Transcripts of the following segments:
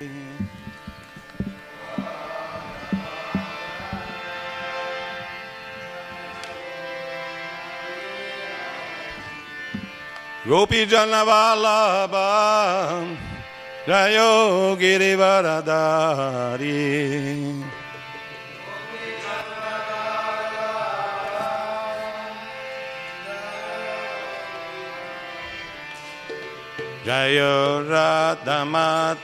Gopi Janavallabha Jayo Girivaradari Jayo Radhamatava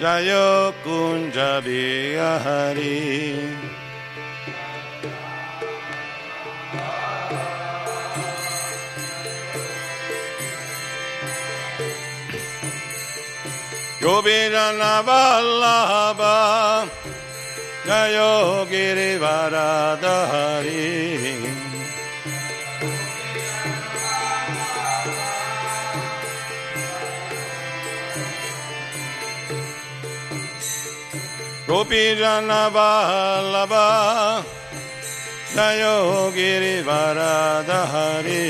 Jayo Kunja Bihari Gopijana Vallabha Gopijana Vallabha Jayo Girivaradari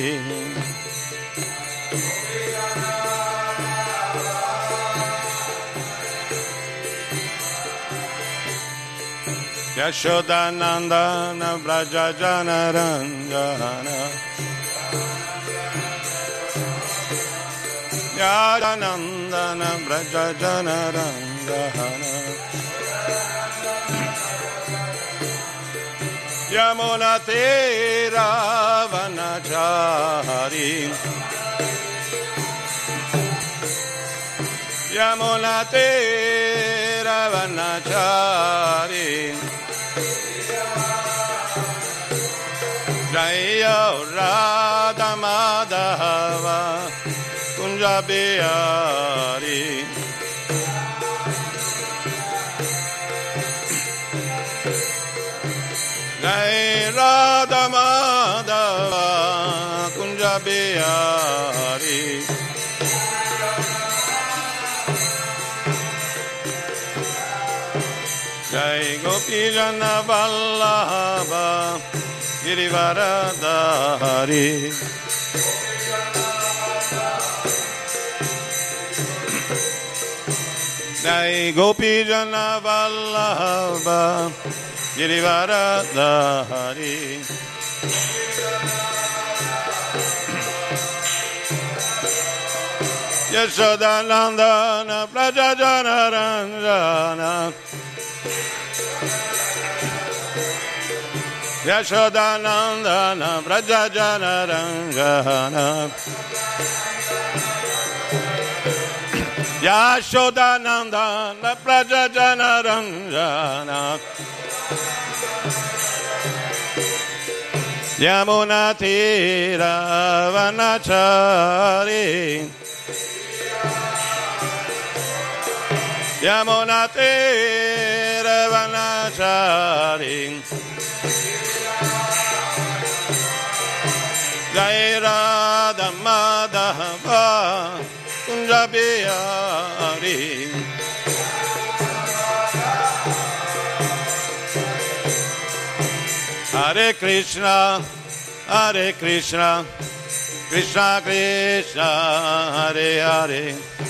Yashodanandana Braja Janaranjana Yamuna Tera Vanachari Yamuna Tera Vanachari Jaya Radha Madhava Kunja Bihari Bihari Jai Gopi Jana Vallabha Girivaradari Jai Gopi Jana Vallabha Girivaradari Yashodanandana Prajajana Ranjana Yashodanandana Vrajajana Rangana Yashodanandana Vrajajana Rangana Yamuna Tira Vanachari Yamuna Tira Vanachari Jai Radha Madhava Kunja Bihari Hare Krishna Hare Krishna. Krishna Krishna Hare Hare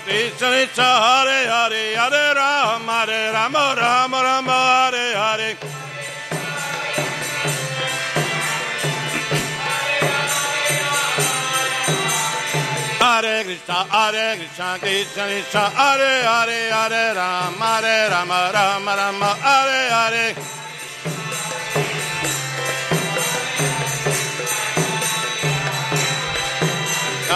Krishna, Krishna Hare Hare, Hare Rama, Hare Rama, Rama Rama, Hare Hare. Hare Krishna, Hare Krishna, Krishna Krishna, Hare Hare, Hare Rama, Hare Rama, Rama Rama, Hare Hare.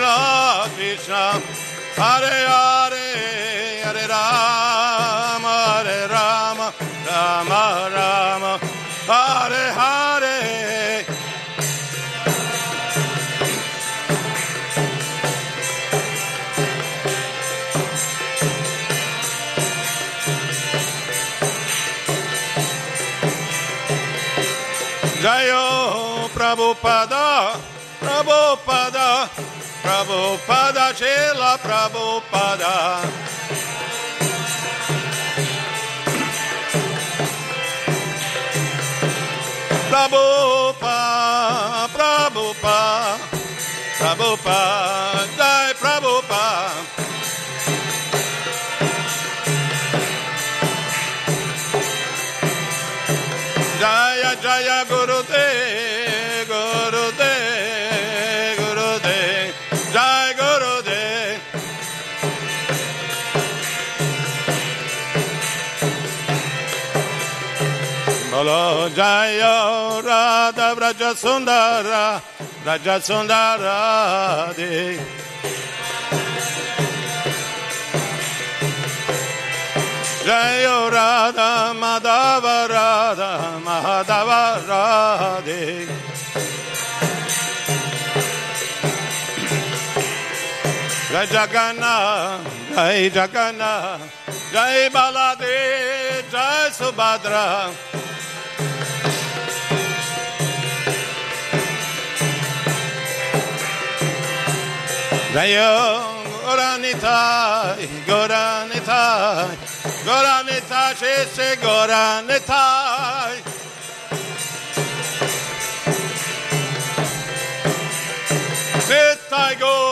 Krishna Krishna, Hare Hare, Hare Rama, Hare Rama, Rama Rama, Hare Hare. Jayo Prabhupada, Prabhupada, Chela Prabhupada. Prabhupada, Prabhupada, Prabhupada, Jaya Radha Braja Sundara Braja Sundara De Jayo Radha Madhava Radha Madhava Radhe. Jai Jagannath Jai Jagannath Jai Baladev Jai Subhadra Dayo Goranitai, Goranitai, Goranitai, Shese Goranitai. Nitai Goraribo,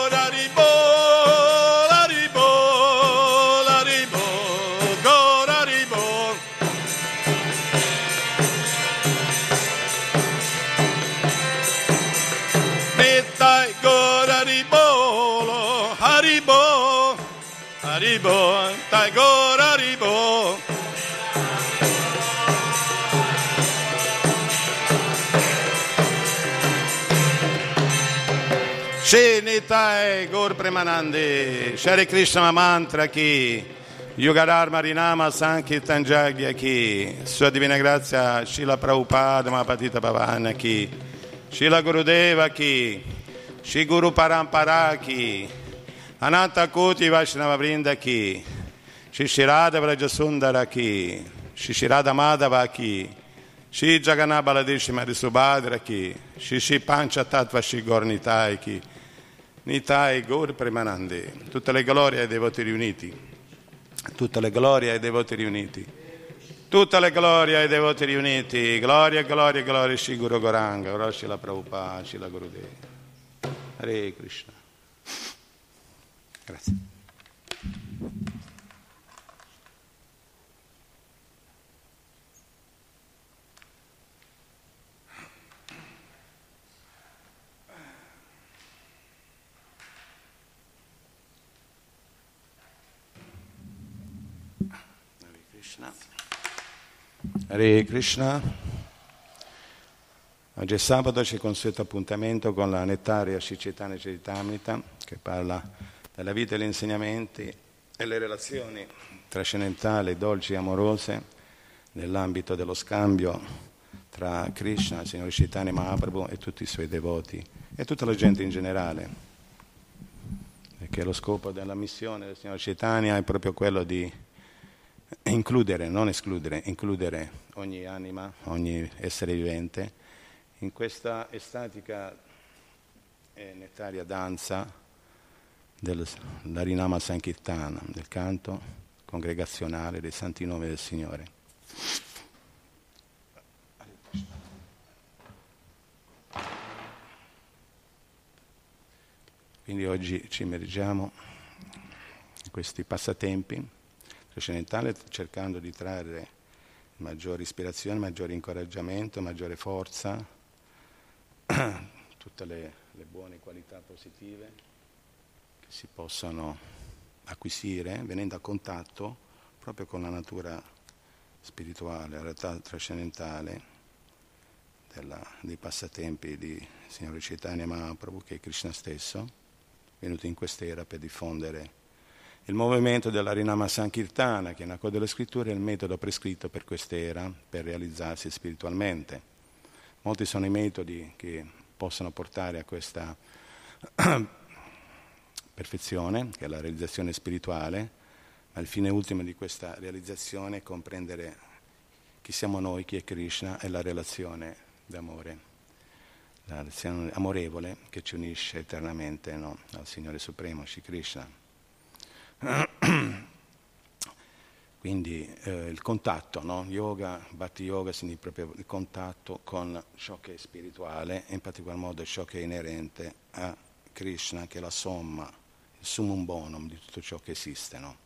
Shinitai Gaur Premanande, Shari Krishna Mantra Ki, Yogadharma Rinama Sankirtan Jagya Ki, Sua Divina Grazia Shila Prabhupada Mahapatita Bhavana Ki, Shila Gurudeva Ki, Shri Guru Parampara Ki, Ananta Kuti Vaishnava Vrinda Ki, Shri Shirada Vrajasundara Ki, Shri Shirada Madhava Ki, Shri Jagannath Baladeshi Shri Shri Pancha Tattva Shri Gornitai Nitai Gaur Premanande, tutte le glorie ai devoti riuniti, tutte le glorie ai devoti riuniti, tutte le glorie ai devoti riuniti, gloria, gloria, gloria Shri Guru Goranga, gloria Shri la Prabhupada, Shri la Gurudeva. Hare Krishna. Grazie. Hare Krishna. Hare Krishna. Oggi è sabato, c'è il consueto appuntamento con la nettaria Shicetana Ceritamrita che parla della vita e degli insegnamenti e le relazioni trascendentali, dolci e amorose nell'ambito dello scambio tra Krishna, il Signore Chaitanya Mahaprabhu e tutti i suoi devoti e tutta la gente in generale. Perché lo scopo della missione del Signore Chaitanya è proprio quello di includere, non escludere, includere ogni anima, ogni essere vivente in questa estatica e nettaria danza dell'Arinama Sankirtana, del canto congregazionale dei santi nomi del Signore. Quindi oggi ci immergiamo in questi passatempi trascendentali cercando di trarre maggiore ispirazione, maggiore incoraggiamento, maggiore forza, tutte le, le buone qualità positive che si possono acquisire venendo a contatto proprio con la natura spirituale, la realtà trascendentale della, dei passatempi di Signore Chaitanya Mahaprabhu, che è Krishna stesso, venuto in quest'era per diffondere il movimento dell'Arinama Sankirtana, che Code delle Scritture è il metodo prescritto per quest'era, per realizzarsi spiritualmente. Molti sono i metodi che possono portare a questa perfezione, che è la realizzazione spirituale, ma il fine ultimo di questa realizzazione è comprendere chi siamo noi, chi è Krishna e la relazione d'amore, la relazione amorevole che ci unisce eternamente no? al Signore Supremo, Shri Krishna. Quindi eh, il contatto, no? yoga, bhakti yoga significa proprio il contatto con ciò che è spirituale in particolar modo ciò che è inerente a Krishna, che è la somma, il summum bonum di tutto ciò che esiste. No?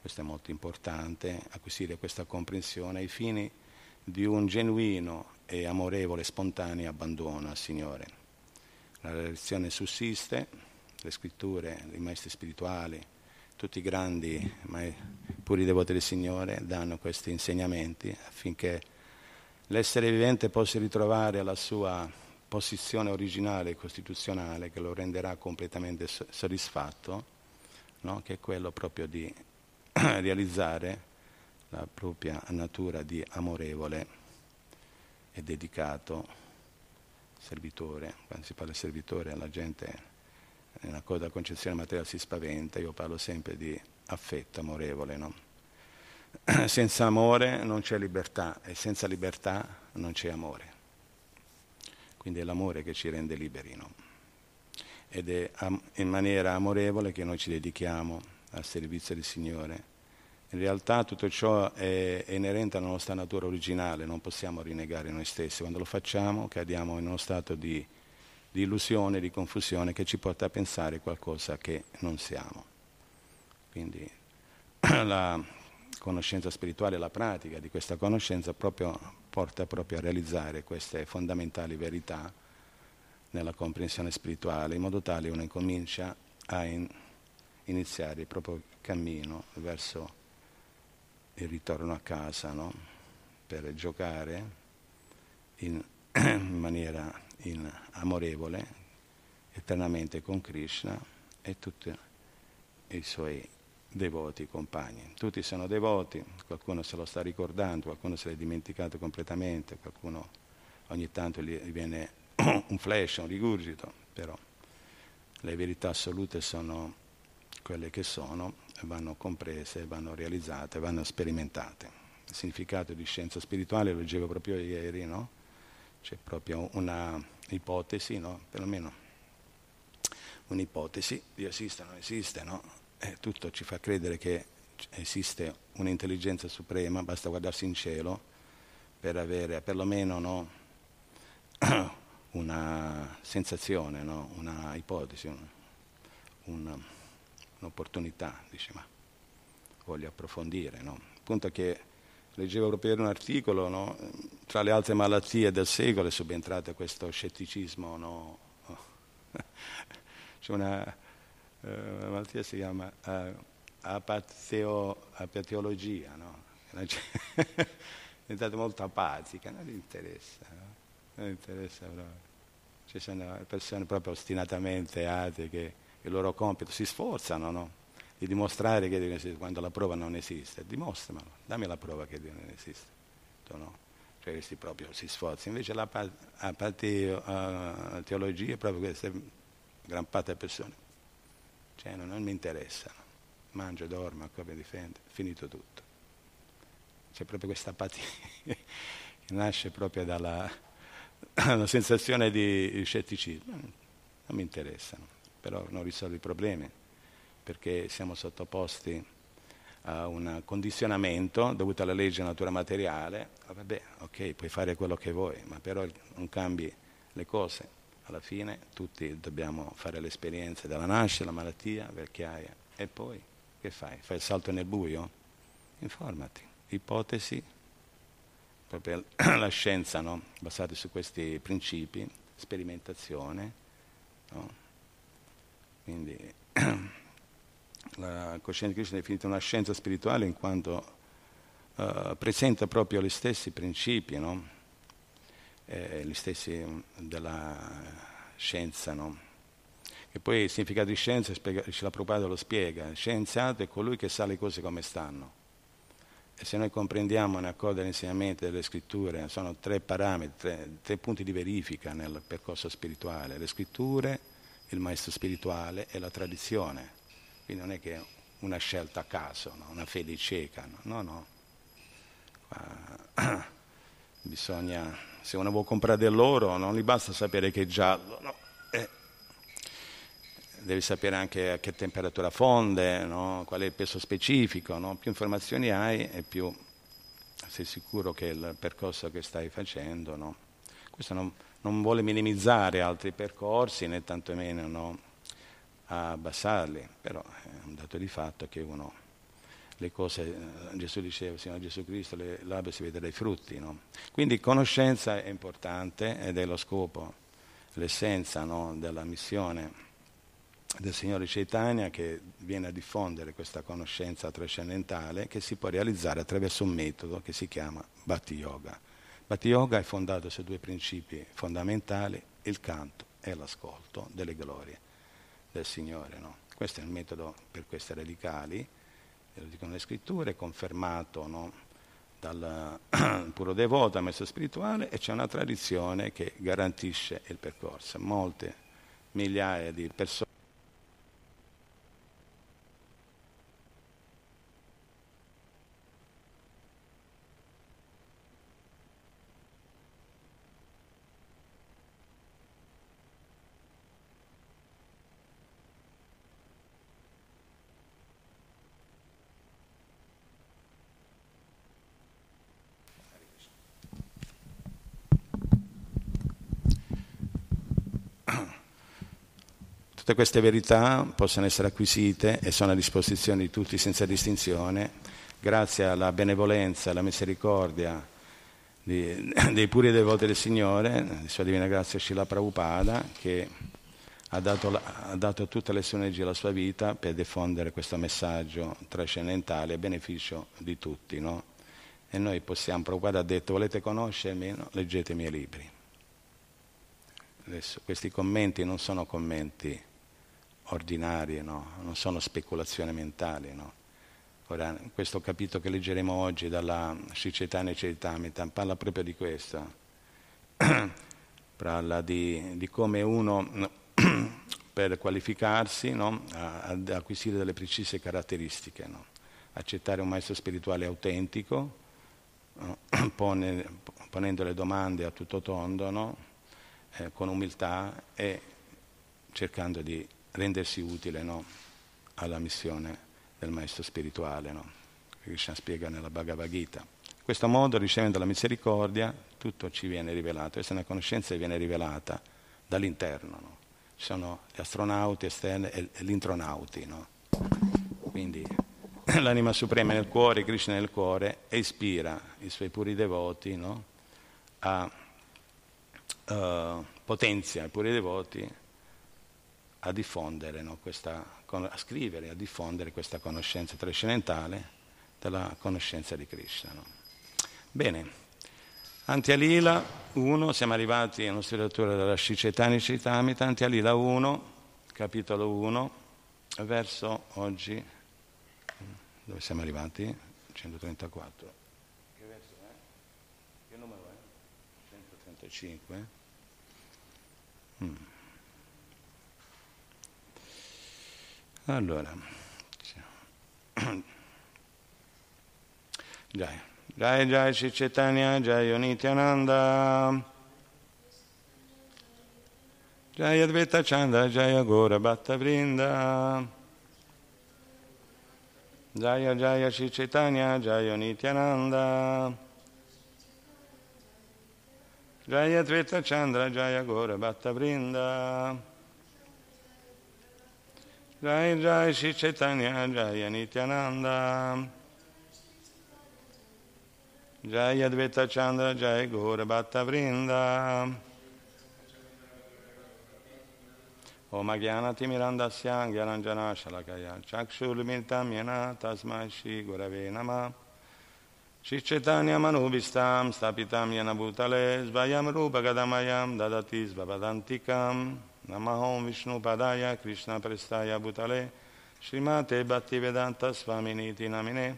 Questo è molto importante, acquisire questa comprensione ai fini di un genuino e amorevole, spontaneo abbandono al Signore. La relazione sussiste, le scritture, i maestri spirituali, tutti i grandi, ma puri devoti del Signore, danno questi insegnamenti affinché l'essere vivente possa ritrovare la sua posizione originale e costituzionale che lo renderà completamente soddisfatto, no? che è quello proprio di realizzare la propria natura di amorevole e dedicato servitore. Quando si parla di servitore la gente nella coda concezione materiale si spaventa, io parlo sempre di affetto amorevole. No? Senza amore non c'è libertà e senza libertà non c'è amore. Quindi è l'amore che ci rende liberi. No? ed è in maniera amorevole che noi ci dedichiamo al servizio del Signore. In realtà tutto ciò è inerente alla nostra natura originale, non possiamo rinnegare noi stessi. Quando lo facciamo cadiamo in uno stato di, di illusione, di confusione che ci porta a pensare qualcosa che non siamo. Quindi la conoscenza spirituale, la pratica di questa conoscenza proprio, porta proprio a realizzare queste fondamentali verità nella comprensione spirituale, in modo tale uno incomincia a in, iniziare il proprio cammino verso il ritorno a casa, no? per giocare in, in maniera in amorevole eternamente con Krishna e tutti i suoi devoti compagni. Tutti sono devoti, qualcuno se lo sta ricordando, qualcuno se l'è dimenticato completamente, qualcuno ogni tanto gli viene un flash, un rigurgito, però le verità assolute sono quelle che sono, vanno comprese, vanno realizzate, vanno sperimentate. Il significato di scienza spirituale, lo leggevo proprio ieri, no? C'è proprio una ipotesi, no? perlomeno un'ipotesi, Dio esiste o non esiste, no? e tutto ci fa credere che esiste un'intelligenza suprema, basta guardarsi in cielo per avere perlomeno no? una sensazione, no? una ipotesi, un, un, un'opportunità, dice ma voglio approfondire. No? Il punto è che leggevo proprio un articolo, no? tra le altre malattie del secolo è subentrato questo scetticismo, no? c'è una, uh, una, malattia che si chiama uh, apateo, apateologia, no? è diventata molto apatica, non gli interessa, no? non gli interessa proprio. Ci sono persone proprio ostinatamente atee che il loro compito si sforzano, no? Di dimostrare che Dio non esiste, quando la prova non esiste, dimostramelo, dammi la prova che Dio non esiste. No? Cioè questi proprio si sforzano. Invece la pateo, uh, teologia è proprio queste gran parte persone. Cioè non, non mi interessano. Mangio, dormo, accopio, difendo, finito tutto. C'è proprio questa apatia che nasce proprio dalla sensazione di scetticismo. Non mi interessano, però non risolve i problemi perché siamo sottoposti a un condizionamento dovuto alla legge natura materiale, ah, vabbè, ok, puoi fare quello che vuoi, ma però non cambi le cose. Alla fine tutti dobbiamo fare l'esperienza della nascita, la malattia, vecchiaia. E poi che fai? Fai il salto nel buio? Informati. Ipotesi, proprio la scienza, no? basata su questi principi, sperimentazione. No? Quindi la coscienza di Krishna è definita una scienza spirituale in quanto uh, presenta proprio gli stessi principi, no? eh, gli stessi della scienza. No? E poi il significato di scienza, spiega, la Prabhupada lo spiega, scienziato è colui che sa le cose come stanno. E se noi comprendiamo in accordo all'insegnamento delle scritture, sono tre parametri, tre, tre punti di verifica nel percorso spirituale, le scritture, il maestro spirituale e la tradizione quindi non è che una scelta a caso, no? una fede cieca, no, no. no. Bisogna, se uno vuole comprare dell'oro, non gli basta sapere che è giallo, no? eh, devi sapere anche a che temperatura fonde, no? qual è il peso specifico, più informazioni hai e più sei sicuro che il percorso che stai facendo, questo non, non, vuole minimizzare altri percorsi né tantomeno no? A abbassarli, però è un dato di fatto che uno le cose, eh, Gesù diceva, Signore Gesù Cristo, le, l'albero si vede dai frutti. No? Quindi conoscenza è importante ed è lo scopo, l'essenza no, della missione del Signore Chaitanya che viene a diffondere questa conoscenza trascendentale che si può realizzare attraverso un metodo che si chiama Bhatti Yoga. Bhatti Yoga è fondato su due principi fondamentali, il canto e l'ascolto delle glorie del Signore. No? Questo è il metodo per queste radicali, lo dicono le scritture, confermato no? dal puro devoto, al maestro spirituale, e c'è una tradizione che garantisce il percorso. Molte migliaia di persone Tutte queste verità possono essere acquisite e sono a disposizione di tutti senza distinzione, grazie alla benevolenza e alla misericordia di, dei puri devoti del Signore, di Sua Divina Grazia Shila Prabhupada, che ha dato, ha dato tutte le sue energie alla sua vita per diffondere questo messaggio trascendentale a beneficio di tutti. No? E noi possiamo, Prabhupada ha detto, volete conoscermi? No? Leggete i miei libri. Adesso, questi commenti non sono commenti ordinari, no? non sono speculazioni mentali. No? Ora, questo capitolo che leggeremo oggi dalla Sri Ceritamita parla proprio di questo, parla di, di come uno per qualificarsi no? ad acquisire delle precise caratteristiche, no? accettare un maestro spirituale autentico? Pone, ponendo le domande a tutto tondo, eh, con umiltà e cercando di rendersi utile no? alla missione del maestro spirituale, no? Krishna spiega nella Bhagavad Gita. In questo modo, ricevendo la misericordia, tutto ci viene rivelato, questa è una conoscenza che viene rivelata dall'interno. No? Ci sono gli astronauti esterni e gli intronauti. No? Quindi l'anima suprema nel cuore, Krishna nel cuore, e ispira i suoi puri devoti no? a uh, potenzia i puri devoti a diffondere, no, questa, a scrivere, a diffondere questa conoscenza trascendentale della conoscenza di Krishna. No? Bene, Antialila 1, siamo arrivati alla nostra lettura della Shicetani Citamita, Antialila 1, capitolo 1, verso oggi, dove siamo arrivati? 134. Che verso è? Che numero è? 135? Mm. Allora, Jai, Jai Jai Shri Chaitanya, Jai Nityananda, Jai Advaita Chanda, Jai Agora Bhatta Vrinda, Jaya Shri Chaitanya, Jai Nityananda, Jai Advaita Chandra, Jai Agora Bhatta Vrinda, Jai Jai Shri Chaitanya Jai Nityananda Jai Advaita Chandra Jai Gora Bhatta Vrinda. Om Agyana Timirandasya Gyananjana Shalakaya Chakshulimitam Yana Tasmai Shri Gurave Nama. Shri Chaitanya Manubhistam Stapitam Yana Bhutale Svayam Rupa Gadamayam Dadati Svapadantikam Namahom Vishnu Padaya Krishna Prestaya Bhutale Srimate Bhaktivedanta Svaminiti Namine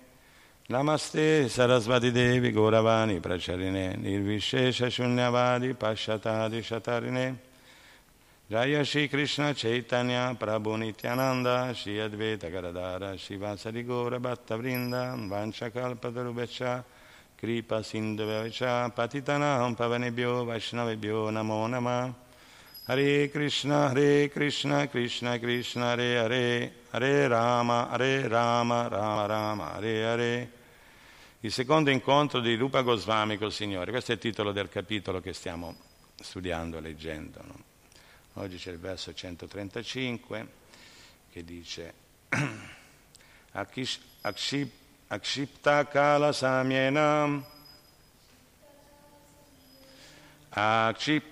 Namaste Sarasvati Devi Gauravani Pracharine Nirvishesha Shunyavadi Pashatadi Shatarine Jaya Shri Krishna Chaitanya Prabhu Nityananda Shri Advaita Garadara Shri Vasari Gaura Bhatta Vrinda Vanchakalpatarubecha Kripa Sindhuvecha Patitanaham Pavanebhyo Vaishnavebhyo Namo Namah Hare Krishna, Hare Krishna, Krishna Krishna, Hare Hare, Hare Rama, Hare Rama, Rama Rama, Hare Hare. Il secondo incontro di Rupa Goswami col Signore, questo è il titolo del capitolo che stiamo studiando, leggendo. No? Oggi c'è il verso 135 che dice Akshipta Kala Samyenam Akshipta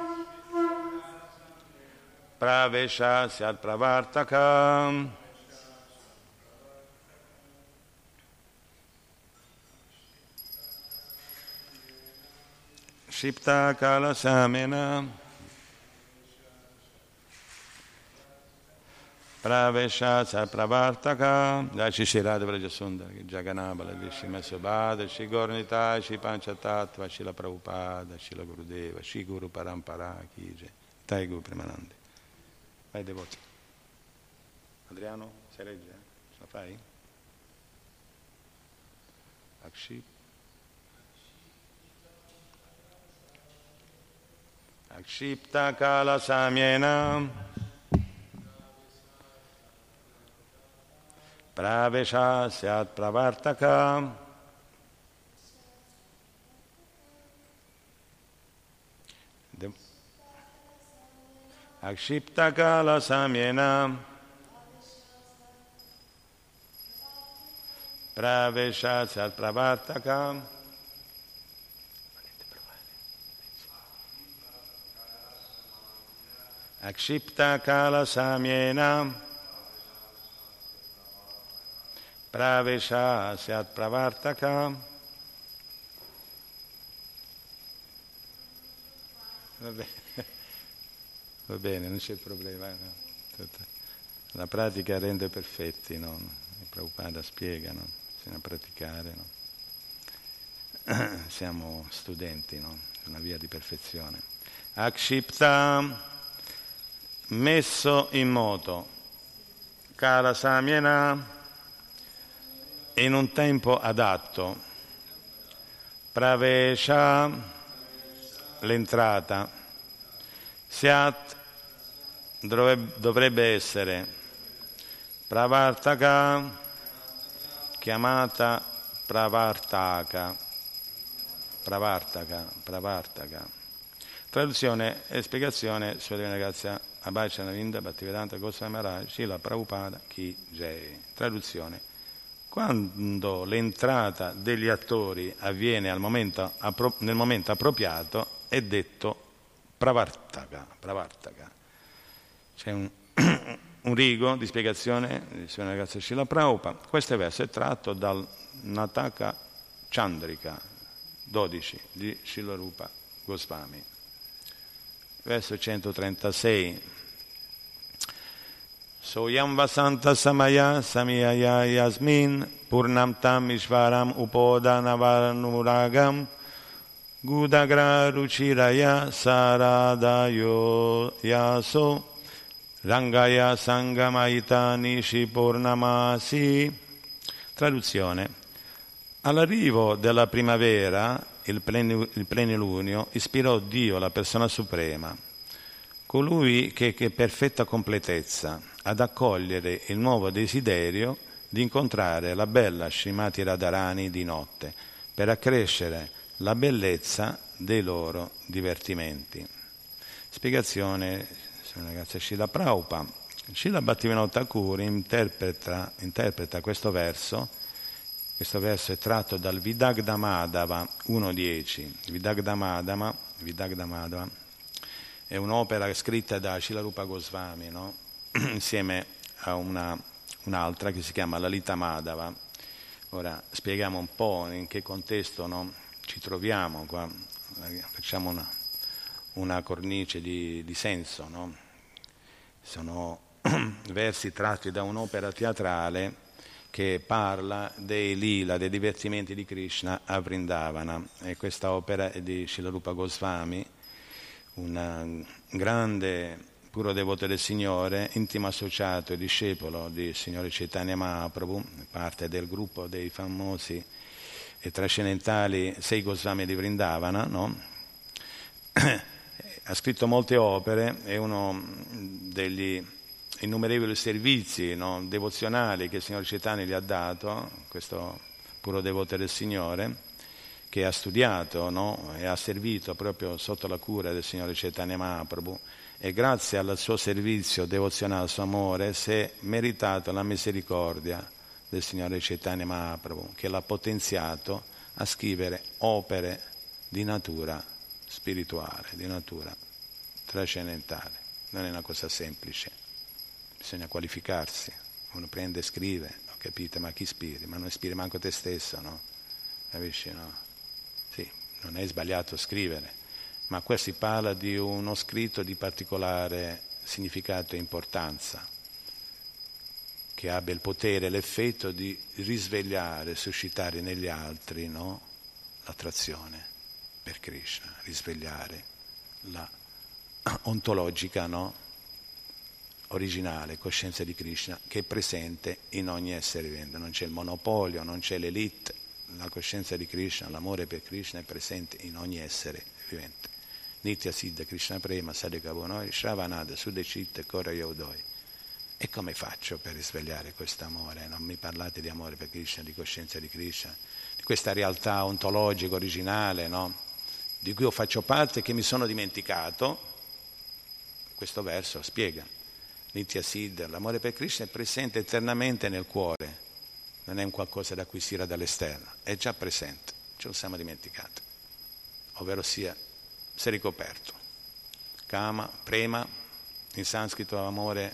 kala samena pravesha syat pravartaka. Jai Shri Shirada Vrajasundar Jaganabala Vishima Subhada Shri Gornita Shri Panchatattva Shri La Prabhupada Shri La Gurudeva Shri Guru Parampara Ki Jai. Tai Premanandi Vai devoti. Adriano, sei legge? Ce la fai? Akship. Akshipta kala samyena pravesha syat pravartaka Akshipta kala samyena pravesha syat pravartaka Akshipta kala samyena pravesha syat pravartaka Va bene, Va bene non c'è problema. No? La pratica rende perfetti, no? Il Prabhupada spiega, no? bisogna praticare. No? Siamo studenti, no? una via di perfezione. Akshipta messo in moto. Kala Samyena in un tempo adatto. Pravesha l'entrata. Siat dovrebbe essere. Pravartaka chiamata Pravartaka. Pravartaka, Pravartaka. Traduzione e spiegazione sulla Divina Grazia Abhacanavinda Bhaktivedanta Goswami Maharaj Prabhupada Ki Jai. Traduzione. Quando l'entrata degli attori avviene momento, nel momento appropriato è detto Pravartaka. pravartaka. C'è un, un, rigo di spiegazione di Sua Ragazza Shila Prabhupada. Questo verso è tratto dal Nataka Chandrika 12 di Shilarupa Goswami verso 136. Soyam vasanta samaya samiyaya yasmin purnam tam ishvaram upodanavaranuragam gudagra ruchiraya saradayo yaso rangaya sangamaita nishi purnamasi. Traduzione. All'arrivo della primavera il, plenilunio, ispirò Dio, la persona suprema, colui che è perfetta completezza, ad accogliere il nuovo desiderio di incontrare la bella Srimati Radharani di notte, per accrescere la bellezza dei loro divertimenti. Spiegazione, ragazzi, Shila Prabhupada. Shila Bhattivinoda Thakur interpreta, interpreta questo verso questo verso è tratto dal Vidagdamadava 1.10. Vidagdamadava, Vidagdamadava è un'opera scritta da Shilarupa Goswami no? insieme a una, un'altra che si chiama Lalita Madhava. Ora spieghiamo un po' in che contesto no? ci troviamo qua, facciamo una, una cornice di, di senso. No? Sono versi tratti da un'opera teatrale che parla dei lila, dei divertimenti di Krishna a Vrindavana. E questa opera è di Shilarupa Goswami, un grande puro devoto del Signore, intimo associato e discepolo di Signore Chaitanya Mahaprabhu, parte del gruppo dei famosi e trascendentali sei Goswami di Vrindavana, no? ha scritto molte opere, è uno degli innumerevoli servizi no, devozionali che il Signore Cetani gli ha dato, questo puro devoto del Signore, che ha studiato no, e ha servito proprio sotto la cura del Signore Cetani Mahaprabhu. E grazie al suo servizio devozionale, al suo amore, si è meritato la misericordia del Signore Cetani Mahaprabhu, che l'ha potenziato a scrivere opere di natura spirituale, di natura trascendentale. Non è una cosa semplice bisogna qualificarsi. Uno prende e scrive, ho capito, ma chi ispiri? Ma non ispiri manco te stesso, no? Capisci, no? Sì, non è sbagliato scrivere, ma qua si parla di uno scritto di particolare significato e importanza, che abbia il potere l'effetto di risvegliare, suscitare negli altri no? l'attrazione per Krishna, risvegliare la ontologica no? originale, coscienza di Krishna, che è presente in ogni essere vivente. Non c'è il monopolio, non c'è l'elite, la coscienza di Krishna, l'amore per Krishna è presente in ogni essere vivente. Nitya Siddha Krishna Prema Sadhikavonoi Shravanada Sudecitta Kora Yaudoi. E come faccio per risvegliare questo amore? Non mi parlate di amore per Krishna, di coscienza di Krishna, di questa realtà ontologica originale, no? Di cui io faccio parte e che mi sono dimenticato. Questo verso spiega. Nitya Siddha, l'amore per Krishna è presente eternamente nel cuore, non è un qualcosa da acquisire dall'esterno, è già presente, ce lo siamo dimenticati, ovvero sia, si è ricoperto. Kama, prema, in sanscrito amore,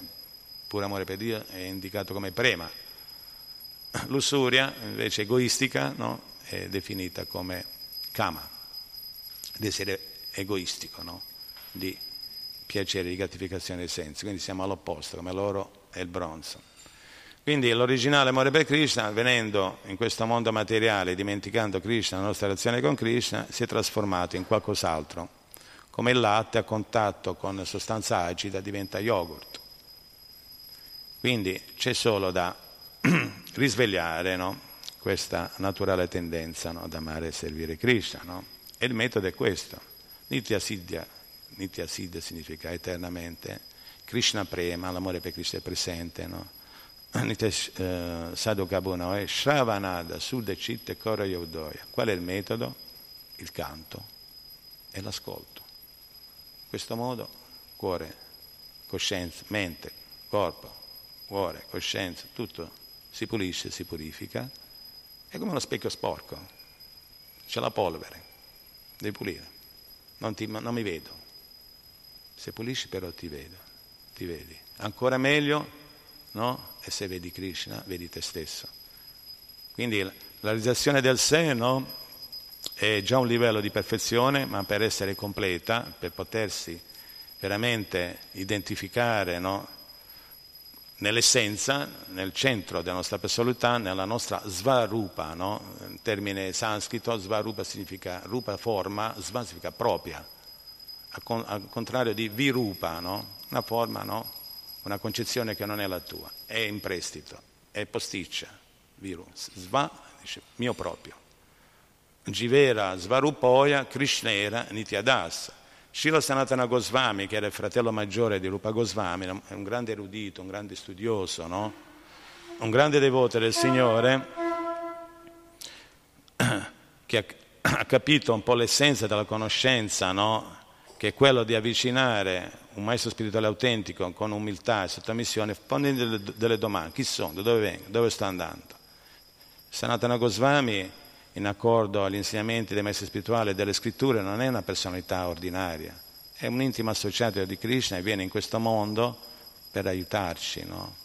pure amore per Dio, è indicato come prema. Lussuria, invece egoistica, no? è definita come kama, desiderio egoistico, no? di piacere, di gratificazione dei sensi. Quindi siamo all'opposto, come l'oro e il bronzo. Quindi l'originale amore per Krishna, venendo in questo mondo materiale, dimenticando Krishna, la nostra relazione con Krishna, si è trasformato in qualcos'altro. Come il latte a contatto con sostanza acida diventa yogurt. Quindi c'è solo da risvegliare no? questa naturale tendenza no? ad amare e servire Krishna. No? E il metodo è questo. Nitya Siddha, Nitya Siddha significa eternamente. Krishna prema, l'amore per Krishna è presente. No? Nitesh eh, Sadhukabuna è Shravanada, Sudha Chitta e Kora Yodoya. Qual è il metodo? Il canto e l'ascolto. In questo modo cuore, coscienza, mente, corpo, cuore, coscienza, tutto si pulisce, si purifica. È come uno specchio sporco, c'è la polvere, devi pulire. Non, ti, non mi vedo. Se pulisci però ti vedo, ti vedi. Ancora meglio no? E se vedi Krishna, vedi te stesso. Quindi la realizzazione del sé no? è già un livello di perfezione, ma per essere completa, per potersi veramente identificare no? Nell'essenza, nel centro della nostra personalità, nella nostra svarupa, no? termine sanscrito, svarupa significa rupa forma, sva significa propria, al contrario di virupa, no? una forma no? una concezione che non è la tua, è in prestito, è posticcia, virus, sva, dice mio proprio. Jivera Svarupoya Krishnera Nityadas. Shila Sanatana Goswami, che era il fratello maggiore di Rupa Goswami, è un grande erudito, un grande studioso, no? un grande devoto del Signore, che ha capito un po' l'essenza della conoscenza, no? che è quello di avvicinare un maestro spirituale autentico con umiltà e sottomissione, pone delle, delle domande, chi sono, da dove vengo, dove sto andando. Sanatana Goswami, in accordo agli insegnamenti dei maestri spirituali e delle scritture, non è una personalità ordinaria, è un intimo associato di Krishna e viene in questo mondo per aiutarci, no?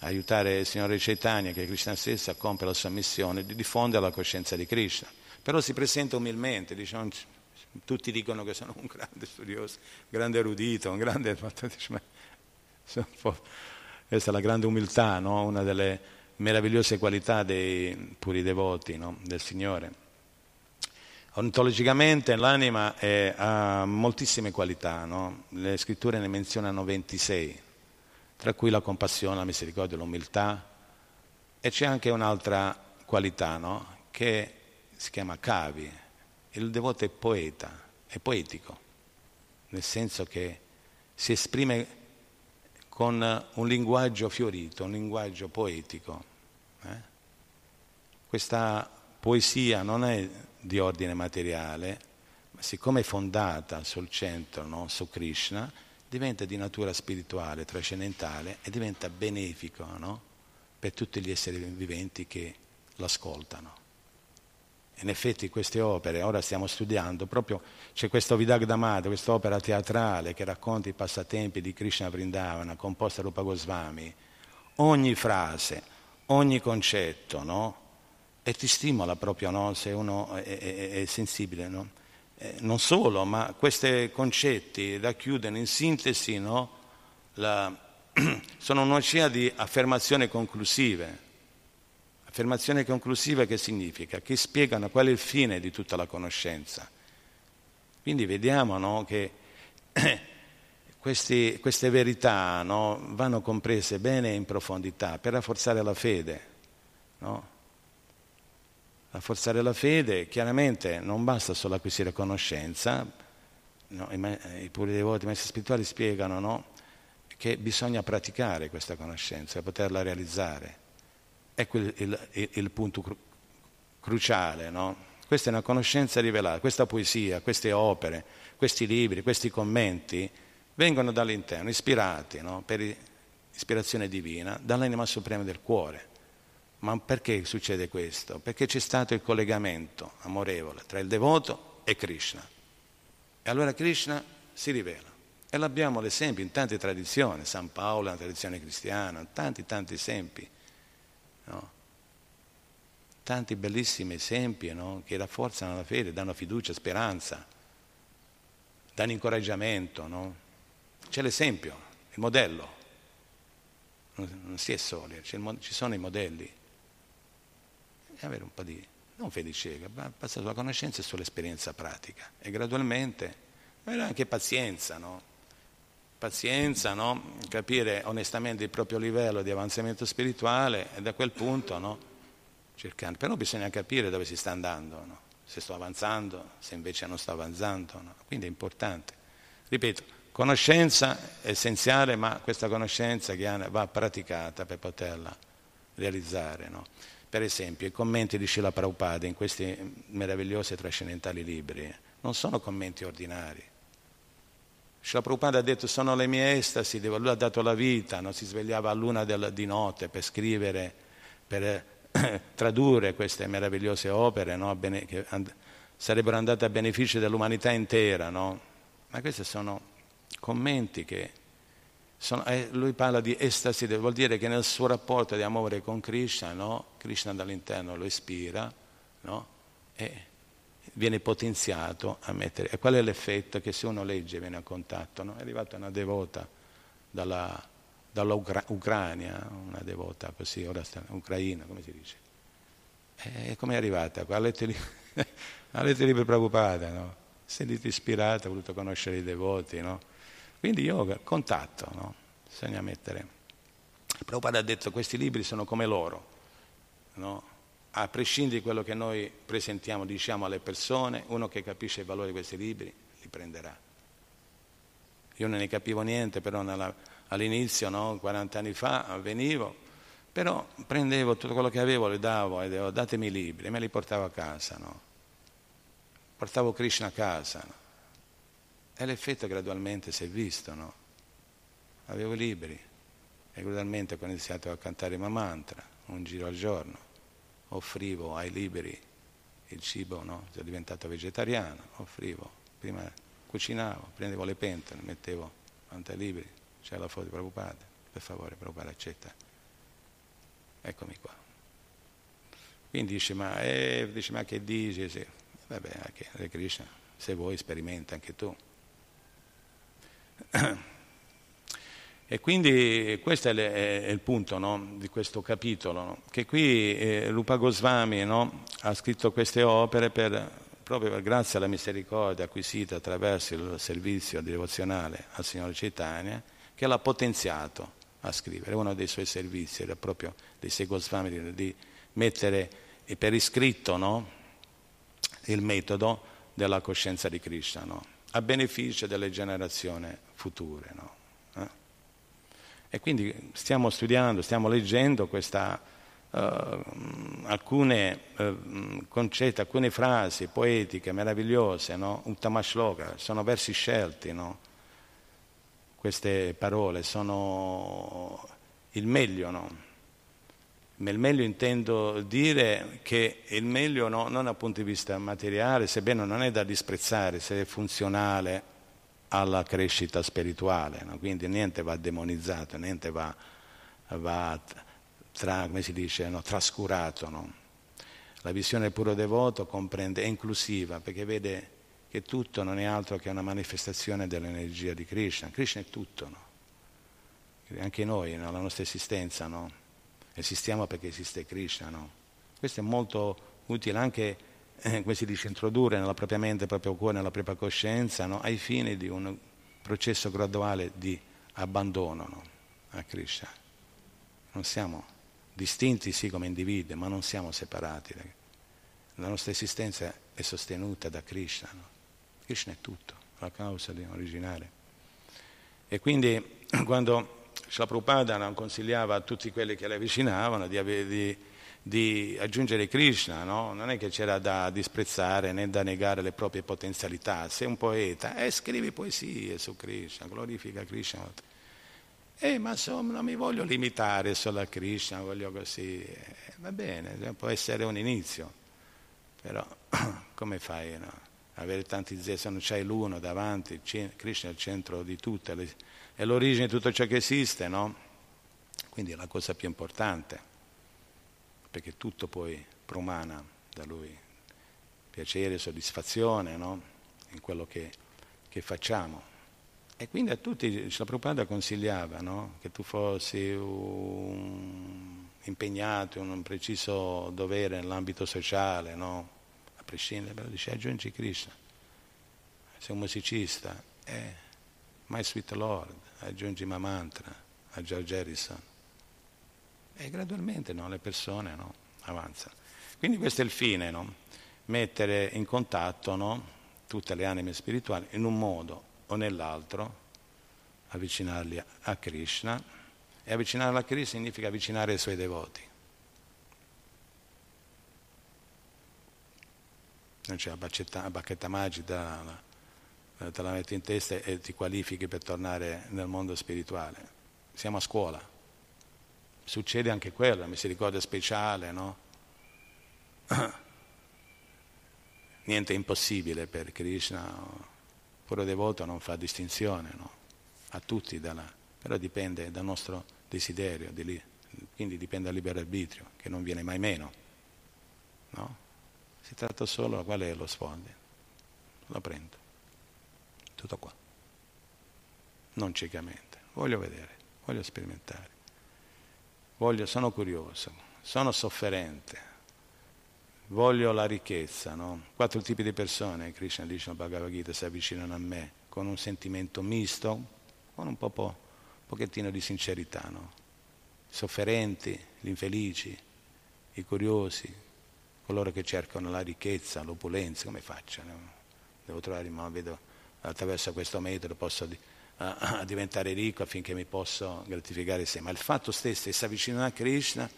aiutare il Signore Chaitanya, che è Krishna stesso, a compiere la sua missione di diffondere la coscienza di Krishna. Però si presenta umilmente, diciamo, tutti dicono che sono un grande studioso, un grande erudito, un grande... Questa è la grande umiltà, no? una delle meravigliose qualità dei puri devoti no? del Signore. Ontologicamente l'anima è, ha moltissime qualità, no? le scritture ne menzionano 26, tra cui la compassione, la misericordia, l'umiltà, e c'è anche un'altra qualità che si chiama cavi, il devoto è poeta, è poetico, nel senso che si esprime con un linguaggio fiorito, un linguaggio poetico. Questa poesia non è di ordine materiale, ma siccome è fondata sul centro, no? su Krishna, diventa di natura spirituale, trascendentale e diventa benefico no? per tutti gli esseri viventi che l'ascoltano. In effetti queste opere, ora stiamo studiando, proprio c'è questo Vidagdamata, quest'opera teatrale che racconta i passatempi di Krishna Vrindavana, composta da Rupa Goswami. Ogni frase, ogni concetto, no? E ti stimola proprio, no? Se uno è, è, è sensibile, no? eh, non solo, ma questi concetti racchiudono in sintesi, no? La, sono un'oceana di affermazioni conclusive Affermazione conclusiva che significa? Che spiegano qual è il fine di tutta la conoscenza. Quindi vediamo no, che questi, queste verità no, vanno comprese bene in profondità per rafforzare la fede. No? Rafforzare la fede, chiaramente non basta solo acquisire conoscenza, no, i, i puri devoti, i maestri spirituali spiegano no, che bisogna praticare questa conoscenza per poterla realizzare. Ecco il, il, il punto cru- cruciale, no? Questa è una conoscenza rivelata, questa poesia, queste opere, questi libri, questi commenti vengono dall'interno, ispirati per ispirazione divina, dall'anima suprema del cuore. Ma perché succede questo? Perché c'è stato il collegamento amorevole tra il devoto e Krishna. E allora Krishna si rivela. E l'abbiamo l'esempio in tante tradizioni, San Paolo, la tradizione cristiana, tanti tanti esempi. No? Tanti bellissimi esempi no? che rafforzano la fede, danno fiducia, speranza, danno incoraggiamento. No? C'è l'esempio, il modello. Non, si è soli, ci sono i modelli avere un po' di, non fede cieca, ma basata sulla conoscenza e sull'esperienza pratica. E gradualmente avere anche pazienza, no? Pazienza, no? Capire onestamente il proprio livello di avanzamento spirituale e da quel punto, no? Cercando. Però bisogna capire dove si sta andando, no? Se sto avanzando, se invece non sto avanzando, no? Quindi è importante. Ripeto, conoscenza è essenziale, ma questa conoscenza va praticata per poterla realizzare, no? Per esempio, i commenti di Srila Prabhupada in questi meravigliosi e trascendentali libri non sono commenti ordinari. Srila Prabhupada ha detto sono le mie estasi, lui ha dato la vita, non si svegliava a luna del, di notte per scrivere, per tradurre queste meravigliose opere no? Che sarebbero andate a beneficio dell'umanità intera. No? Ma questi sono commenti che sono, eh, lui parla di estasi, vuol dire che nel suo rapporto di amore con Krishna, no? Krishna dall'interno lo ispira no? e viene potenziato a mettere. E qual è l'effetto? Che se uno legge viene a contatto. No? È arrivata una devota dalla, dall'Ucraina, una devota così, ora sta, ucraina, come si dice. E come è arrivata? Ha letto i libri Prabhupada, no? Si ispirata, ha voluto conoscere i devoti, no? Quindi yoga, contatto, no? bisogna mettere. Prabhupada ha detto questi libri sono come loro, no? a prescindere di quello che noi presentiamo, diciamo alle persone, uno che capisce il valore di questi libri li prenderà. Io non ne capivo niente, però nella, all'inizio, no? 40 anni fa, venivo, però prendevo tutto quello che avevo, le davo e dicevo datemi i libri e me li portavo a casa. No? Portavo Krishna a casa. No? E l'effetto gradualmente si è visto, no? Avevo libri e gradualmente ho iniziato a cantare ma mantra, un giro al giorno. Offrivo ai libri il cibo, no? Sono diventato vegetariano, offrivo. Prima cucinavo, prendevo le pentole, mettevo quanti libri, c'è la foto di Prabhupada, per favore Prabhupada accetta. Eccomi qua. Quindi dice, ma, eh, dice, ma che dici? Sì. Vabbè, anche Krishna, se vuoi sperimenta anche tu. E quindi questo è, il punto no, di questo capitolo, no? che qui eh, Rupa Goswami no, ha scritto queste opere per, proprio per, grazie alla misericordia acquisita attraverso il servizio devozionale al Signore Chaitanya, che l'ha potenziato a scrivere. Uno dei suoi servizi era proprio dei sei Goswami di, di mettere per iscritto il metodo della coscienza di Krishna a beneficio delle generazioni future. No? Eh? E quindi stiamo studiando, stiamo leggendo questa, uh, alcune uh, concetti, alcune frasi poetiche meravigliose, no? Uttamashloka, sono versi scelti, no? queste parole sono il meglio, no? Nel meglio intendo dire che il meglio no, non dal punto di vista materiale, sebbene non è da disprezzare, se è funzionale alla crescita spirituale, no? quindi niente va demonizzato, niente va, va tra, come si dice, no? trascurato. La visione puro devoto comprende, è inclusiva perché vede che tutto non è altro che una manifestazione dell'energia di Krishna. Krishna è tutto, anche noi, la nostra esistenza. No? Esistiamo perché esiste Krishna. No? Questo è molto utile anche, eh, come si dice, introdurre nella propria mente, nel proprio cuore, nella propria coscienza, no? ai fini di un processo graduale di abbandono no? a Krishna. Non siamo distinti sì come individui, ma non siamo separati. la nostra esistenza è sostenuta da Krishna. No? Krishna è tutto, la causa originale. E quindi quando Srila Prabhupada consigliava a tutti quelli che le avvicinavano di, di, di aggiungere Krishna, no? non è che c'era da disprezzare né da negare le proprie potenzialità. Sei un poeta, eh, scrivi poesie su Krishna, glorifica Krishna. Eh, ma insomma non mi voglio limitare solo a Krishna, voglio così. Eh, va bene, può essere un inizio, però come fai? No? avere tanti zeri, se non c'hai l'uno davanti, Krishna è il centro di tutto, è l'origine di tutto ciò che esiste, no? Quindi è la cosa più importante, perché tutto poi promana da lui, piacere, soddisfazione, no? In quello che, che facciamo. E quindi a tutti la Prabhupada consigliava no? che tu fossi un impegnato in un preciso dovere nell'ambito sociale, no? prescindere, però dice aggiungi Krishna. Sei un musicista, eh, My Sweet Lord, ma mantra, a George Harrison. E gradualmente no, le persone no, avanzano. Quindi questo è il fine, no? mettere in contatto tutte le anime spirituali in un modo o nell'altro, avvicinarli a Krishna. E avvicinarli a Krishna significa avvicinare i suoi devoti. non c'è la bacchetta, la bacchetta magica, la, te la metti in testa e ti qualifichi per tornare nel mondo spirituale. Siamo a scuola, succede anche quello, mi si ricorda speciale, no? Niente è impossibile per Krishna, puro devoto non fa distinzione, no? A tutti, dalla, però dipende dal nostro desiderio, di quindi dipende dal libero arbitrio, che non viene mai meno, no? Si tratta solo qual è lo sfondo. Lo prendo. Tutto qua. Non ciecamente. Voglio vedere, voglio sperimentare. Voglio, sono curioso, sono sofferente. Voglio la ricchezza, no? Quattro tipi di persone, Krishna dice nel Bhagavad Gita, si avvicinano a me con un sentimento misto, con un po', po pochettino di sincerità, no? Sofferenti, gli infelici, i curiosi, coloro che cercano la ricchezza, l'opulenza, come faccio? Devo trovare, ma vedo attraverso questo metodo posso uh, diventare ricco affinché mi possa gratificare sé. Ma il fatto stesso è si avvicinare a Krishna,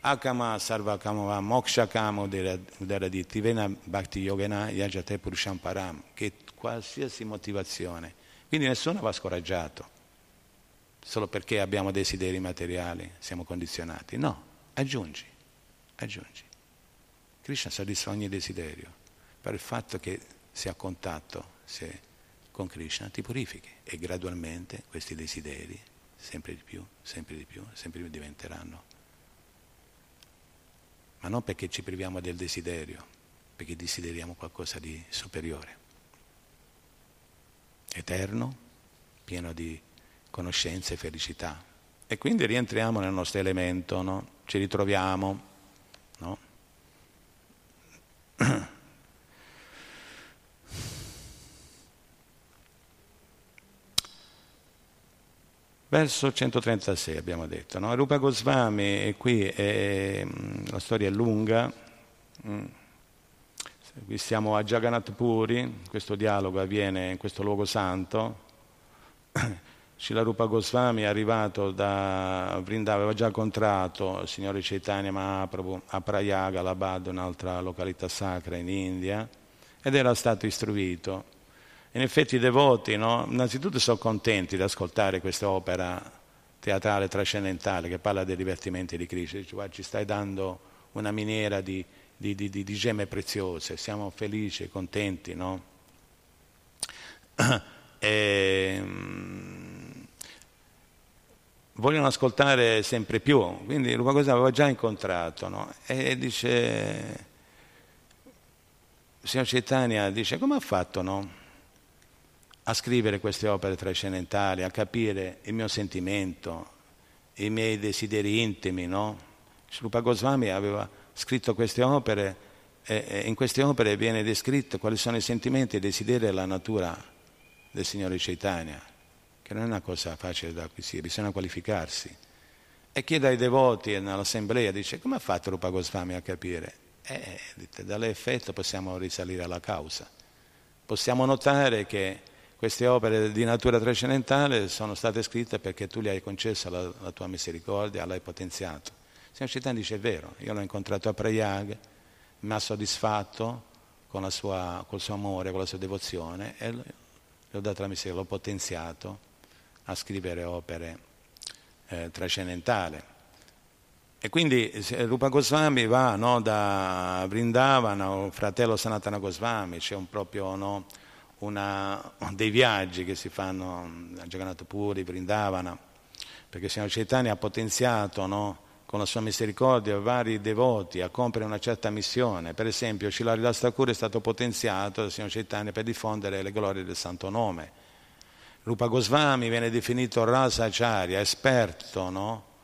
Akama Sarvakama Moksha Kama Udaraditi Vena Bhakti Yogena Yajate Purusham Param, che qualsiasi motivazione. Quindi nessuno va scoraggiato, solo perché abbiamo desideri materiali, siamo condizionati. No, aggiungi, aggiungi. Krishna soddisfa ogni desiderio, per il fatto che sia a contatto se con Krishna ti purifichi e gradualmente questi desideri sempre di più, sempre di più, sempre di più diventeranno. Ma non perché ci priviamo del desiderio, perché desideriamo qualcosa di superiore, eterno, pieno di conoscenza e felicità. E quindi rientriamo nel nostro elemento, no? ci ritroviamo, no? Verso 136 abbiamo detto, no? Rupa Goswami, e qui è, mm, la storia è lunga, mm. qui siamo a Jagannath Puri, questo dialogo avviene in questo luogo santo, Rupa Goswami è arrivato da Vrindavan, aveva già incontrato il signore Chaitanya Mahaprabhu a Prayaga, Labad, un'altra località sacra in India, ed era stato istruito. In effetti i devoti, no? innanzitutto sono contenti di ascoltare questa opera teatrale trascendentale che parla dei divertimenti di Krishna, dice guarda ci stai dando una miniera di, di, di, di gemme preziose, siamo felici contenti, no? e, vogliono ascoltare sempre più, quindi Rupa Goswami aveva già incontrato, no? e dice, il signor Chaitanya dice, come ha fatto no? A scrivere queste opere trascendentali, a capire il mio sentimento, i miei desideri intimi, no? Rupa Goswami aveva scritto queste opere e in queste opere viene descritto quali sono i sentimenti e i desideri della natura del Signore Chaitanya che non è una cosa facile da acquisire, bisogna qualificarsi. E chiede ai devoti nell'assemblea, dice, come ha fatto Rupa Goswami a capire? Eh, dall'effetto possiamo risalire alla causa. Possiamo notare che queste opere di natura trascendentale sono state scritte perché tu gli hai concesso la, la tua misericordia, l'hai potenziato. Signor Cittadino dice è vero, io l'ho incontrato a Prayag, mi ha soddisfatto con sua, col suo amore, con la sua devozione e gli ho dato la misericordia, l'ho potenziato a scrivere opere eh, trascendentali. E quindi Rupa Goswami va no, da Vrindavana, fratello Sanatana Goswami, c'è un proprio no, una, dei viaggi che si fanno a Jagannath Puri, Vrindavana, perché Signor Chaitanya ha potenziato no, con la sua misericordia vari devoti a compiere una certa missione. Per esempio, Shilaridasa Thakur è stato potenziato dal Signor Chaitanya per diffondere le glorie del Santo Nome. Rupa Goswami viene definito Rasa Acharya, esperto, no?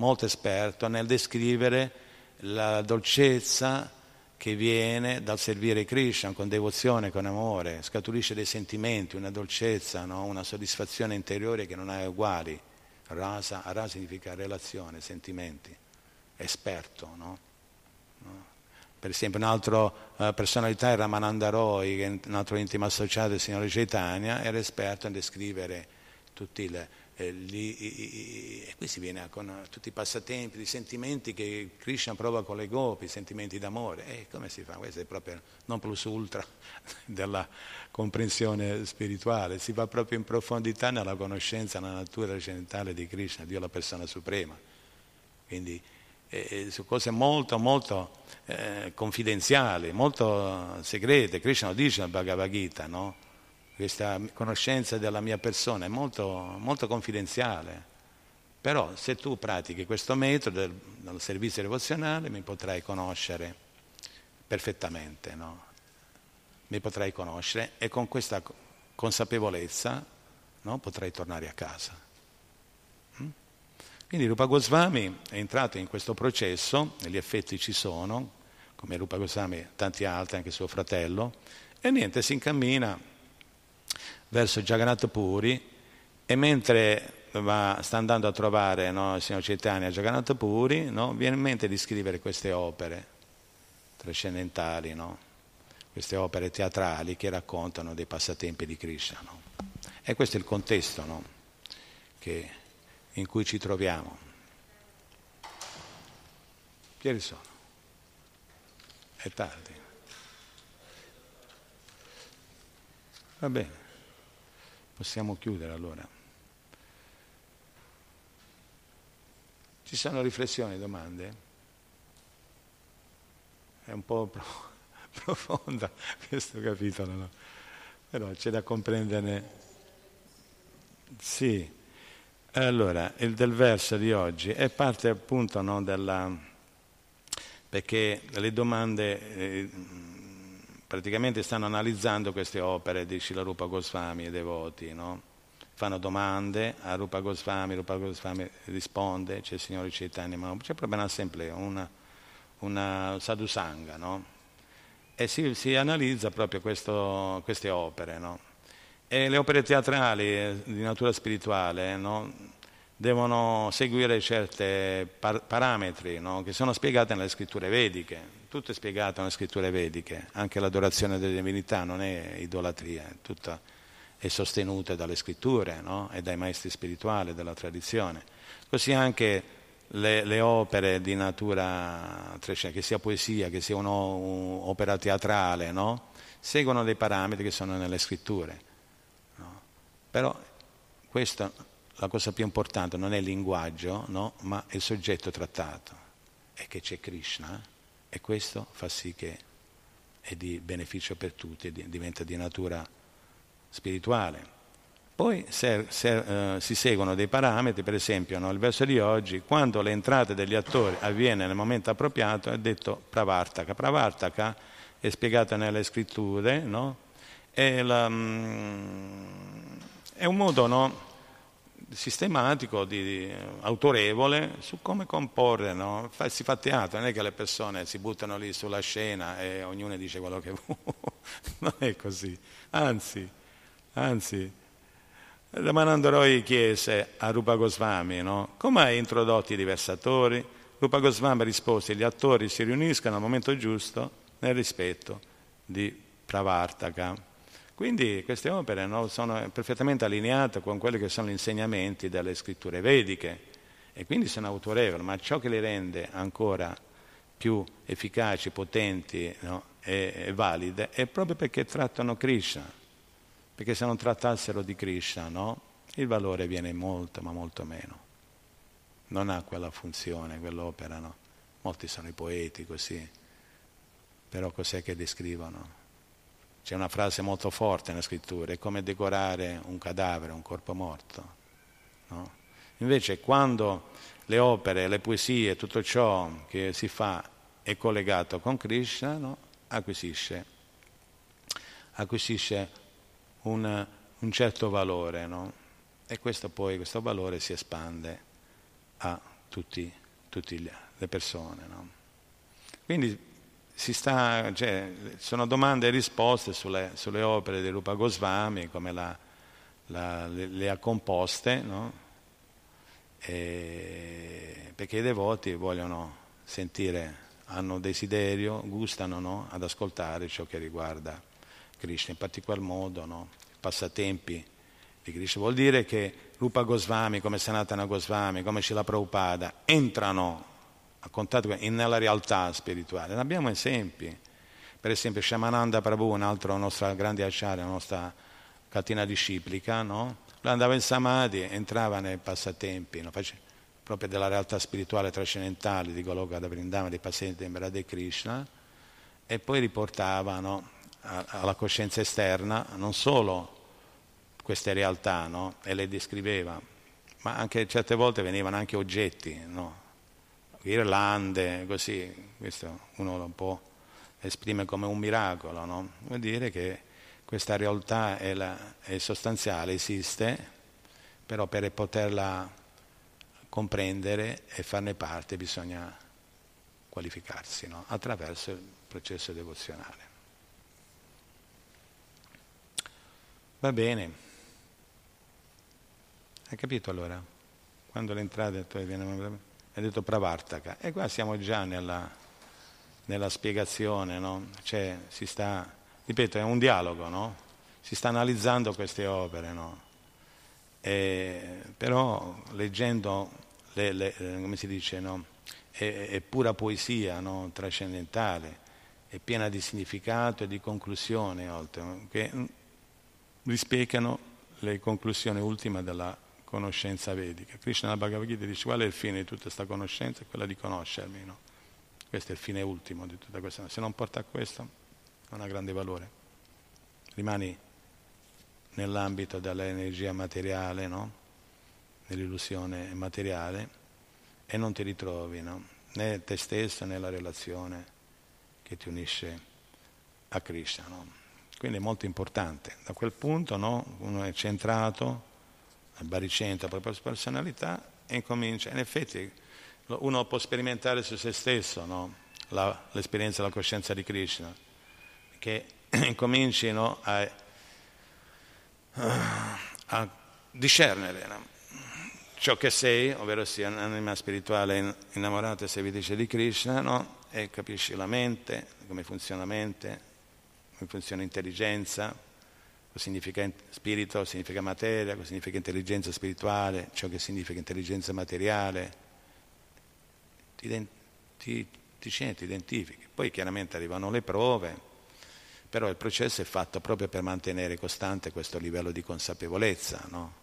molto esperto nel descrivere la dolcezza che viene dal servire Krishna con devozione, con amore, scaturisce dei sentimenti, una dolcezza, no? una soddisfazione interiore che non ha uguali. Rasa, rasa significa relazione, sentimenti, esperto. No? No? Per esempio un'altra uh, personalità è Ramananda Roy, un altro intimo associato del Signore Chaitanya, era esperto in descrivere tutti le, eh, lì, e qui si viene con tutti i passatempi, i sentimenti che Krishna prova con le gopi, i sentimenti d'amore. E come si fa? Questo è proprio non plus ultra della comprensione spirituale, si va proprio in profondità nella conoscenza, nella natura occidentale di Krishna, Dio la persona suprema. Quindi eh, su cose molto, molto eh, confidenziali, molto segrete. Krishna lo dice nel Bhagavad Gita, no? Questa conoscenza della mia persona è molto, molto confidenziale. Però se tu pratichi questo metodo del, del servizio devozionale mi potrai conoscere perfettamente, no? mi potrai conoscere e con questa consapevolezza no? potrai tornare a casa. Mm? Quindi Rupa Goswami è entrato in questo processo, e gli effetti ci sono, come Rupa Goswami e tanti altri, anche suo fratello, e niente, si incammina verso Jagannath Puri e mentre va, sta andando a trovare no, il signor Chaitanya a Jagannath Puri, no, viene in mente di scrivere queste opere trascendentali, no? queste opere teatrali che raccontano dei passatempi di Krishna. E questo è il contesto che, in cui ci troviamo. Chi sono? È tardi. Va bene. Possiamo chiudere allora. Ci sono riflessioni, domande? È un po' profonda questo capitolo, no? però c'è da comprenderne. Sì, allora il del verso di oggi è parte appunto no, della... perché le domande... Eh, praticamente stanno analizzando queste opere di Shilarupa Goswami e devoti, no? fanno domande a Rupa Goswami, Rupa Goswami risponde, c'è il Signore Chaitanya, ma c'è proprio un'assemblea, una, una sadhusanga, no? e si, si, analizza proprio questo, queste opere. No? E le opere teatrali eh, di natura spirituale no? devono seguire certi par- parametri che sono spiegati nelle scritture vediche, tutto è spiegato nelle scritture vediche, anche l'adorazione delle divinità non è idolatria, è tutta è sostenuta dalle scritture no? e dai maestri spirituali della tradizione. Così anche le, le opere di natura, che sia poesia, che sia un'opera teatrale, no? seguono dei parametri che sono nelle scritture. No? Però questa, la cosa più importante non è il linguaggio, ma è il soggetto trattato, è che c'è Krishna e questo fa sì che è di beneficio per tutti diventa di natura spirituale. Poi se, se, eh, si seguono dei parametri, per esempio nel verso di oggi, quando l'entrata degli attori avviene nel momento appropriato è detto pravartaka. Pravartaka è spiegata nelle scritture, no? è, la, mm, è, un modo no? Sistematico, di, di, autorevole su come comporre, no? fa, si fa teatro, non è che le persone si buttano lì sulla scena e ognuno dice quello che vuole, non è così, anzi, anzi, Ramananda chiese a Rupa Goswami no? come hai introdotto i diversi attori, Rupa Goswami rispose, gli attori si riuniscono al momento giusto nel rispetto di Pravartaka. Quindi queste opere no, sono perfettamente allineate con quelli che sono gli insegnamenti delle scritture vediche e quindi sono autorevoli, ma ciò che le rende ancora più efficaci, potenti no, e, e, valide è proprio perché trattano Krishna, perché se non trattassero di Krishna no, il valore viene molto ma molto meno non ha quella funzione, quell'opera, no? Molti sono i poeti così, però cos'è che descrivono? C'è una frase molto forte nella scrittura, è come decorare un cadavere, un corpo morto. No? Invece quando le opere, le poesie, tutto ciò che si fa è collegato con Krishna, no? acquisisce, acquisisce un, un, certo valore, no? e questo poi, questo valore si espande a tutte le persone. Quindi sta, cioè, sono domande e risposte sulle, sulle, opere di Rupa Goswami, come la, la, le, le, ha composte, no? perché i devoti vogliono sentire, hanno desiderio, gustano no? ad ascoltare ciò che riguarda Krishna, in particolar modo no? passatempi di Krishna. Vuol dire che Rupa Goswami, come Sanatana Goswami, come Shila Prabhupada, entrano a contatto nella realtà spirituale. Ne abbiamo esempi. Per esempio Shamananda Prabhu, un altro nostro grande acciario, la nostra catena disciplica, no? Lui andava in Samadhi, entrava nei passatempi, no? proprio della realtà spirituale trascendentale di Goloka da Vrindama, dei passatempi di Krishna, e poi riportava no? alla coscienza esterna non solo queste realtà no? e le descriveva, ma anche certe volte venivano anche oggetti, no? Ghirlande, così, questo uno lo può esprimere come un miracolo, no? vuol dire che questa realtà è, la, è sostanziale, esiste, però per poterla comprendere e farne parte bisogna qualificarsi no? attraverso il processo devozionale. Va bene. Hai capito allora? Quando l'entrata viene, hai detto Pravartaka. E qua siamo già nella, nella spiegazione, no? Cioè, si sta, ripeto, è un dialogo, no? Si sta analizzando queste opere, no? E, però leggendo, le, le, come si dice? È, è, pura poesia trascendentale, è piena di significato e di conclusione, oltre, che rispecchiano le conclusioni ultime della conoscenza vedica. Krishna nella Bhagavad Gita dice qual è il fine di tutta questa conoscenza? È quella di conoscermi. No? Questo è il fine ultimo di tutta questa. Se non porta a questo, non ha grande valore. Rimani nell'ambito dell'energia materiale, no? nell'illusione materiale, e non ti ritrovi no? né te stesso né la relazione che ti unisce a Krishna. No? Quindi è molto importante. Da quel punto uno è centrato baricentro la propria personalità e incomincia. In effetti uno può sperimentare su se stesso no? la, l'esperienza della coscienza di Krishna, che incominci no? a, a, discernere no? ciò che sei, ovvero sia un'anima spirituale innamorata e servitrice di Krishna, e capisci la mente, come funziona la mente, come funziona l'intelligenza, significa spirito, significa materia, cosa significa intelligenza spirituale, ciò che significa intelligenza materiale, ti, ti, ti senti, ti identifichi. Poi chiaramente arrivano le prove, però il processo è fatto proprio per mantenere costante questo livello di consapevolezza, no?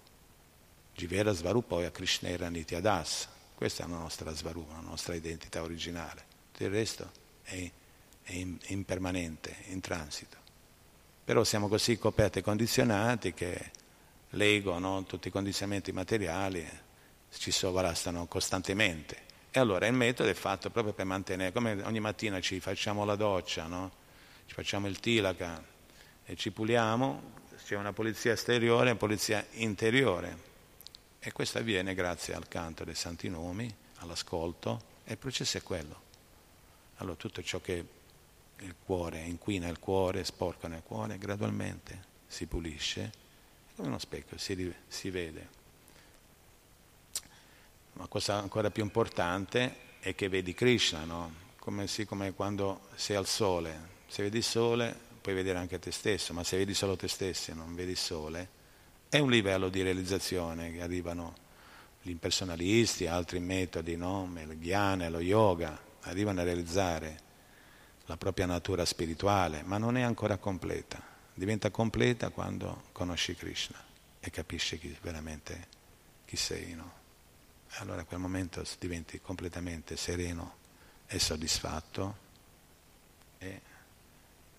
Jivera Svarupoya Krishnera Nityadas, questa è la nostra Svarupa, la nostra identità originale, tutto il resto è, è impermanente, in transito. Però siamo così coperti e condizionati che l'ego, no? tutti i condizionamenti materiali ci sovrastano costantemente. E allora il metodo è fatto proprio per mantenere, come ogni mattina ci facciamo la doccia, no? ci facciamo il tilaka e ci puliamo, c'è una polizia esteriore e una polizia interiore. E questo avviene grazie al canto dei santi nomi, all'ascolto, e il processo è quello. Allora tutto ciò che il cuore, inquina il cuore, sporca nel cuore, gradualmente si pulisce, come uno specchio, si, si vede. Ma cosa ancora più importante, è che vedi Krishna, no? come, sì, come quando sei al sole, se vedi il sole puoi vedere anche te stesso, ma se vedi solo te stesso e non vedi il sole, è un livello di realizzazione che arrivano gli impersonalisti, altri metodi, no? il ghiana, lo yoga, arrivano a realizzare la propria natura spirituale, ma non è ancora completa. Diventa completa quando conosci Krishna e capisci chi, veramente chi sei. No? Allora a quel momento diventi completamente sereno e soddisfatto e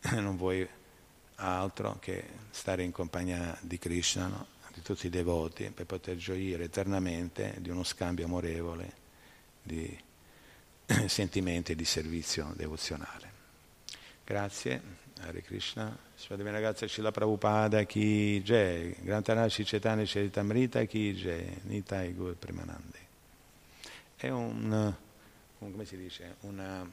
non vuoi altro che stare in compagnia di Krishna, no? di tutti i devoti, per poter gioire eternamente di uno scambio amorevole di sentimenti di servizio devozionale. Grazie, Hare Krishna. Sua ragazza Shila Prabhupada Ki Jai, Grantanashi Cetane Charitamrita Ki Jai, Nitai Gur Premanande. È un, un, come si dice, una